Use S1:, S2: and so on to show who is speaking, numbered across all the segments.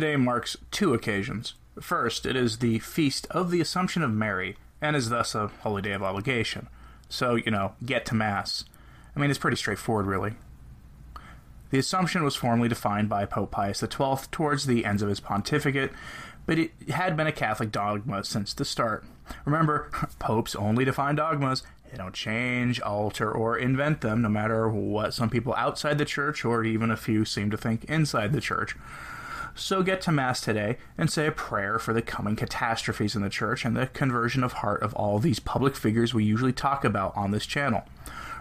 S1: today marks two occasions. First, it is the feast of the Assumption of Mary, and is thus a holy day of obligation. So, you know, get to Mass. I mean, it's pretty straightforward, really. The Assumption was formally defined by Pope Pius XII towards the ends of his pontificate, but it had been a Catholic dogma since the start. Remember, popes only define dogmas. They don't change, alter, or invent them, no matter what some people outside the church or even a few seem to think inside the church. So get to Mass today and say a prayer for the coming catastrophes in the church and the conversion of heart of all these public figures we usually talk about on this channel.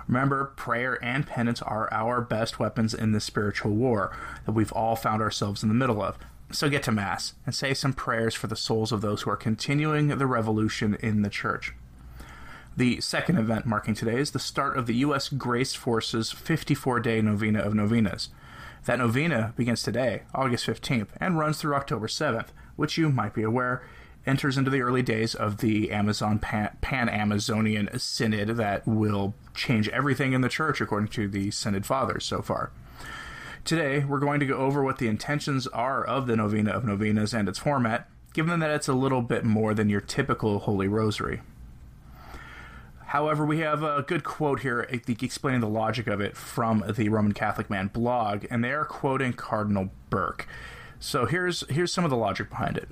S1: Remember, prayer and penance are our best weapons in this spiritual war that we've all found ourselves in the middle of. So get to Mass and say some prayers for the souls of those who are continuing the revolution in the church. The second event marking today is the start of the U.S. Grace Force's 54 day novena of novenas. That novena begins today, August 15th, and runs through October 7th, which you might be aware enters into the early days of the Amazon Pan Amazonian Synod that will change everything in the church according to the Synod Fathers so far. Today, we're going to go over what the intentions are of the Novena of Novenas and its format, given that it's a little bit more than your typical Holy Rosary. However, we have a good quote here explaining the logic of it from the Roman Catholic Man blog, and they are quoting Cardinal Burke. So here's here's some of the logic behind it.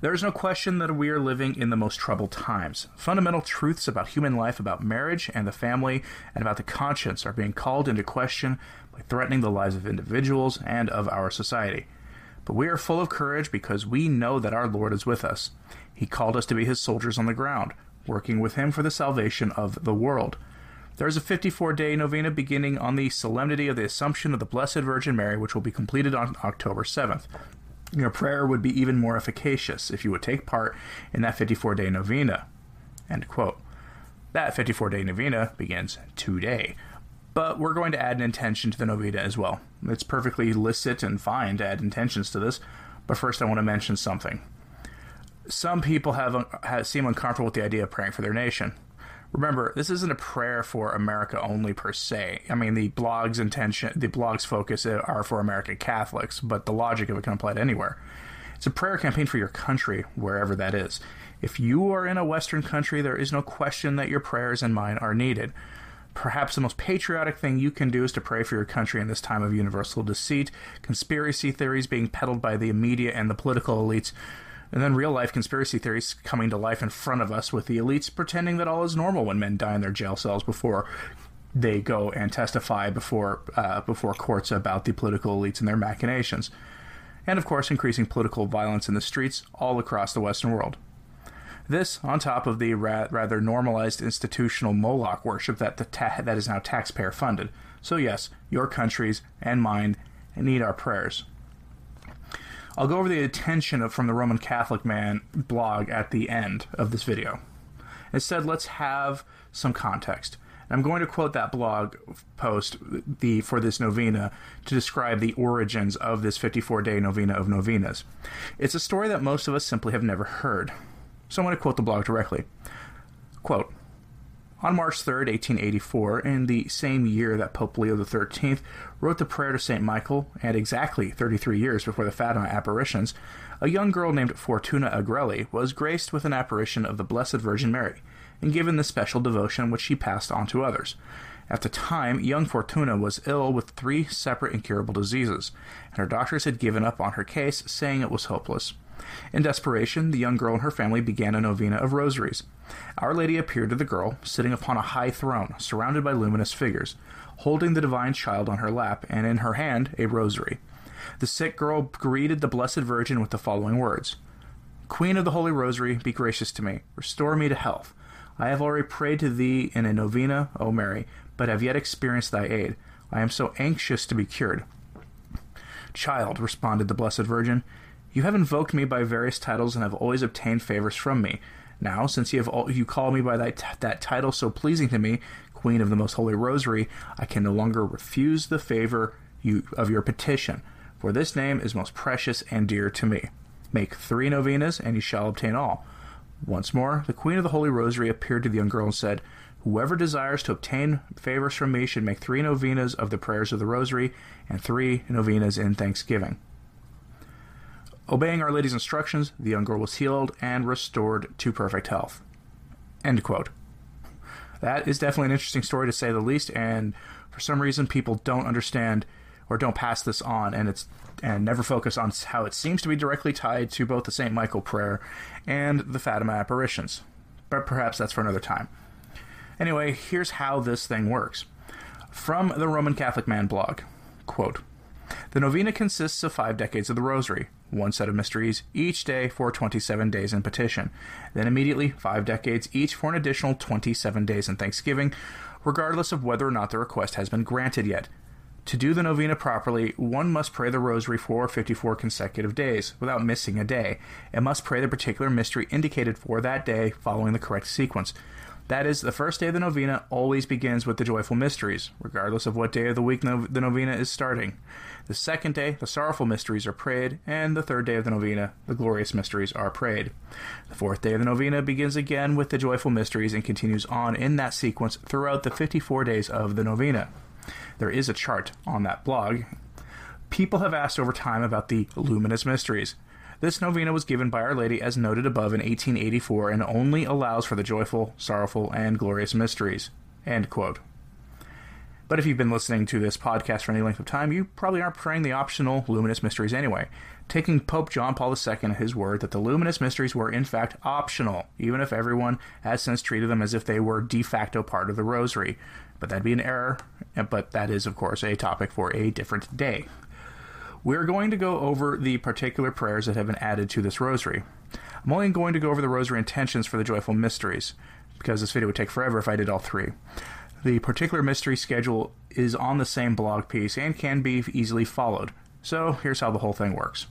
S1: There is no question that we are living in the most troubled times. Fundamental truths about human life, about marriage and the family, and about the conscience are being called into question by threatening the lives of individuals and of our society. But we are full of courage because we know that our Lord is with us. He called us to be his soldiers on the ground, working with him for the salvation of the world. There is a 54 day novena beginning on the solemnity of the Assumption of the Blessed Virgin Mary, which will be completed on October 7th. Your prayer would be even more efficacious if you would take part in that 54 day novena. End quote. That 54 day novena begins today. But we're going to add an intention to the novena as well. It's perfectly licit and fine to add intentions to this, but first I want to mention something. Some people have, have seem uncomfortable with the idea of praying for their nation. Remember, this isn't a prayer for America only per se. I mean, the blog's intention, the blog's focus are for American Catholics, but the logic of it can apply to anywhere. It's a prayer campaign for your country, wherever that is. If you are in a Western country, there is no question that your prayers and mine are needed. Perhaps the most patriotic thing you can do is to pray for your country in this time of universal deceit, conspiracy theories being peddled by the media and the political elites, and then real life conspiracy theories coming to life in front of us with the elites pretending that all is normal when men die in their jail cells before they go and testify before uh, before courts about the political elites and their machinations. And of course, increasing political violence in the streets all across the Western world. This, on top of the ra- rather normalized institutional Moloch worship that, ta- that is now taxpayer funded. So, yes, your countries and mine need our prayers. I'll go over the attention of from the Roman Catholic Man blog at the end of this video. Instead, let's have some context. I'm going to quote that blog post the for this novena to describe the origins of this 54-day novena of novenas. It's a story that most of us simply have never heard. So I'm going to quote the blog directly. Quote, on March 3, 1884, in the same year that Pope Leo XIII wrote the prayer to St. Michael, and exactly 33 years before the Fatima apparitions, a young girl named Fortuna Agrelli was graced with an apparition of the Blessed Virgin Mary and given the special devotion which she passed on to others. At the time, young Fortuna was ill with three separate incurable diseases, and her doctors had given up on her case, saying it was hopeless. In desperation, the young girl and her family began a novena of rosaries. Our Lady appeared to the girl, sitting upon a high throne, surrounded by luminous figures, holding the divine child on her lap, and in her hand a rosary. The sick girl greeted the Blessed Virgin with the following words Queen of the Holy Rosary, be gracious to me. Restore me to health. I have already prayed to thee in a novena, O Mary, but have yet experienced thy aid. I am so anxious to be cured. Child, responded the Blessed Virgin, you have invoked me by various titles and have always obtained favors from me. Now, since you have you call me by that, that title so pleasing to me, Queen of the Most Holy Rosary, I can no longer refuse the favor you, of your petition, for this name is most precious and dear to me. Make three novenas, and you shall obtain all. Once more, the Queen of the Holy Rosary appeared to the young girl and said, Whoever desires to obtain favors from me should make three novenas of the prayers of the Rosary and three novenas in thanksgiving. Obeying Our Lady's instructions, the young girl was healed and restored to perfect health. End quote. That is definitely an interesting story to say the least, and for some reason people don't understand or don't pass this on, and it's and never focus on how it seems to be directly tied to both the St. Michael prayer and the Fatima apparitions. But perhaps that's for another time. Anyway, here's how this thing works. From the Roman Catholic Man blog, quote, the novena consists of five decades of the Rosary, one set of mysteries each day for 27 days in petition, then immediately five decades each for an additional 27 days in thanksgiving, regardless of whether or not the request has been granted yet. To do the novena properly, one must pray the Rosary for 54 consecutive days, without missing a day, and must pray the particular mystery indicated for that day following the correct sequence. That is, the first day of the novena always begins with the joyful mysteries, regardless of what day of the week no- the novena is starting. The second day, the sorrowful mysteries are prayed, and the third day of the novena, the glorious mysteries are prayed. The fourth day of the novena begins again with the joyful mysteries and continues on in that sequence throughout the 54 days of the novena. There is a chart on that blog. People have asked over time about the luminous mysteries. This novena was given by Our Lady as noted above in 1884 and only allows for the joyful, sorrowful, and glorious mysteries. End quote. But if you've been listening to this podcast for any length of time, you probably aren't praying the optional luminous mysteries anyway, taking Pope John Paul II at his word that the luminous mysteries were in fact optional, even if everyone has since treated them as if they were de facto part of the rosary. But that'd be an error, but that is, of course, a topic for a different day. We're going to go over the particular prayers that have been added to this rosary. I'm only going to go over the rosary intentions for the joyful mysteries, because this video would take forever if I did all three. The particular mystery schedule is on the same blog piece and can be easily followed. So here's how the whole thing works.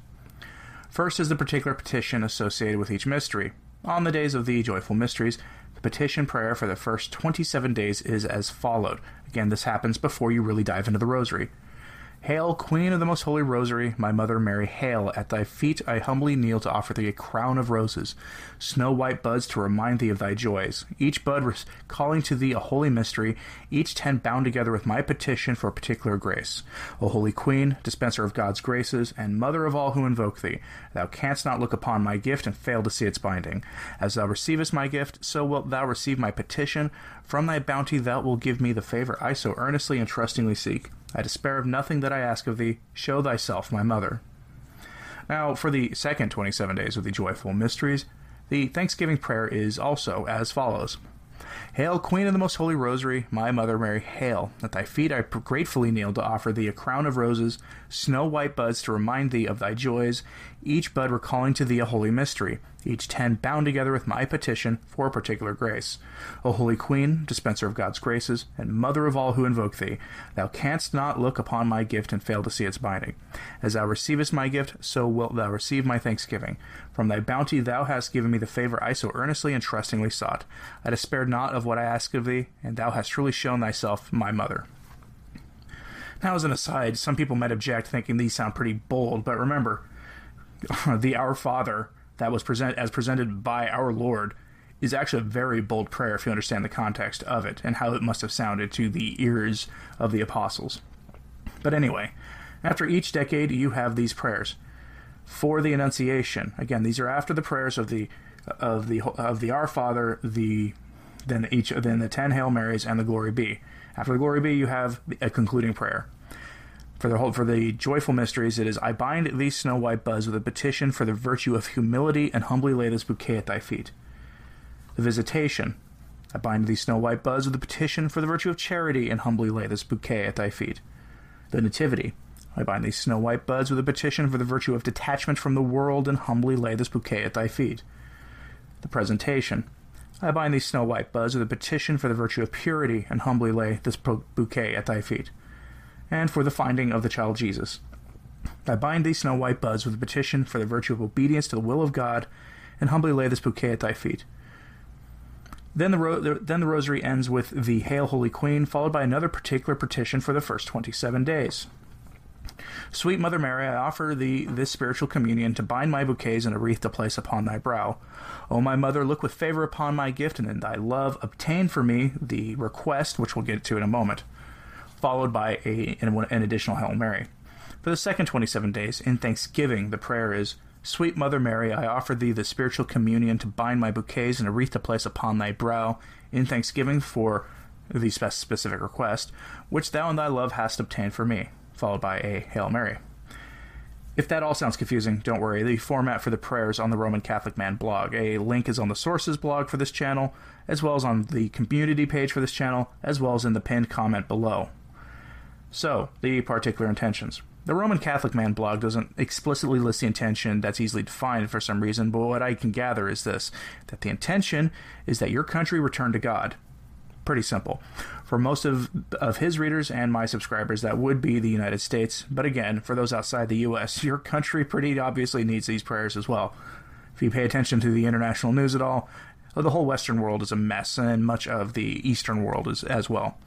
S1: First is the particular petition associated with each mystery. On the days of the joyful mysteries, the petition prayer for the first 27 days is as followed. Again, this happens before you really dive into the rosary. Hail, Queen of the Most Holy Rosary, my Mother Mary, hail! At thy feet I humbly kneel to offer thee a crown of roses, snow white buds to remind thee of thy joys, each bud calling to thee a holy mystery, each ten bound together with my petition for a particular grace. O Holy Queen, dispenser of God's graces, and Mother of all who invoke thee, thou canst not look upon my gift and fail to see its binding. As thou receivest my gift, so wilt thou receive my petition. From thy bounty thou wilt give me the favor I so earnestly and trustingly seek. I despair of nothing that I ask of thee. Show thyself my mother. Now, for the second 27 days of the joyful mysteries, the thanksgiving prayer is also as follows Hail, Queen of the Most Holy Rosary, my Mother Mary, hail! At thy feet I gratefully kneel to offer thee a crown of roses, snow white buds to remind thee of thy joys, each bud recalling to thee a holy mystery each ten bound together with my petition for a particular grace. O Holy Queen, dispenser of God's graces, and mother of all who invoke thee, thou canst not look upon my gift and fail to see its binding. As thou receivest my gift, so wilt thou receive my thanksgiving. From thy bounty thou hast given me the favor I so earnestly and trustingly sought. I despaired not of what I asked of thee, and thou hast truly shown thyself my mother. Now, as an aside, some people might object, thinking these sound pretty bold, but remember, the Our Father that was present as presented by our Lord is actually a very bold prayer if you understand the context of it and how it must have sounded to the ears of the apostles. But anyway, after each decade you have these prayers for the Annunciation. Again, these are after the prayers of the of the of the Our Father, the then each then the ten Hail Marys and the Glory Be. After the Glory Be, you have a concluding prayer. For the whole, for the joyful mysteries, it is I bind these snow white buds with a petition for the virtue of humility, and humbly lay this bouquet at thy feet. The visitation, I bind these snow white buds with a petition for the virtue of charity, and humbly lay this bouquet at thy feet. The nativity, I bind these snow white buds with a petition for the virtue of detachment from the world, and humbly lay this bouquet at thy feet. The presentation, I bind these snow white buds with a petition for the virtue of purity, and humbly lay this bouquet at thy feet and for the finding of the child Jesus. I bind these snow white buds with a petition for the virtue of obedience to the will of God, and humbly lay this bouquet at thy feet. Then the, ro- then the rosary ends with the Hail Holy Queen, followed by another particular petition for the first 27 days. Sweet Mother Mary, I offer thee this spiritual communion to bind my bouquets in a wreath to place upon thy brow. O my mother, look with favor upon my gift, and in thy love obtain for me the request, which we'll get to in a moment followed by a, an, additional Hail Mary. For the second 27 days, in Thanksgiving, the prayer is Sweet Mother Mary, I offer thee the spiritual communion to bind my bouquets and a wreath to place upon thy brow, in thanksgiving for the specific request, which thou in thy love hast obtained for me, followed by a Hail Mary. If that all sounds confusing, don't worry. The format for the prayers on the Roman Catholic Man blog. A link is on the sources blog for this channel, as well as on the community page for this channel, as well as in the pinned comment below. So, the particular intentions. The Roman Catholic Man blog doesn't explicitly list the intention that's easily defined for some reason, but what I can gather is this that the intention is that your country return to God. Pretty simple. For most of, of his readers and my subscribers, that would be the United States. But again, for those outside the U.S., your country pretty obviously needs these prayers as well. If you pay attention to the international news at all, the whole Western world is a mess, and much of the Eastern world is as well.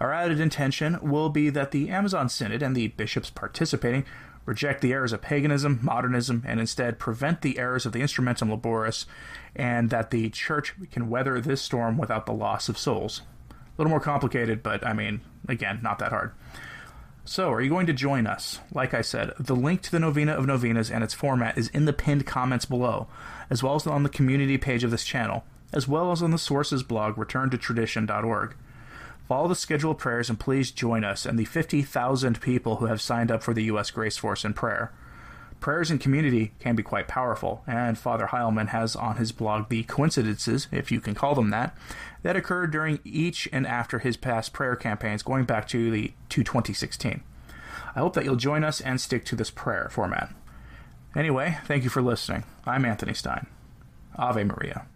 S1: Our added intention will be that the Amazon Synod and the bishops participating reject the errors of paganism, modernism, and instead prevent the errors of the instrumentum laboris, and that the church can weather this storm without the loss of souls. A little more complicated, but I mean, again, not that hard. So, are you going to join us? Like I said, the link to the Novena of Novenas and its format is in the pinned comments below, as well as on the community page of this channel, as well as on the sources blog returntotradition.org. Follow the scheduled prayers and please join us and the 50,000 people who have signed up for the U.S. Grace Force in prayer. Prayers in community can be quite powerful, and Father Heilman has on his blog the coincidences, if you can call them that, that occurred during each and after his past prayer campaigns going back to the to 2016. I hope that you'll join us and stick to this prayer format. Anyway, thank you for listening. I'm Anthony Stine. Ave Maria.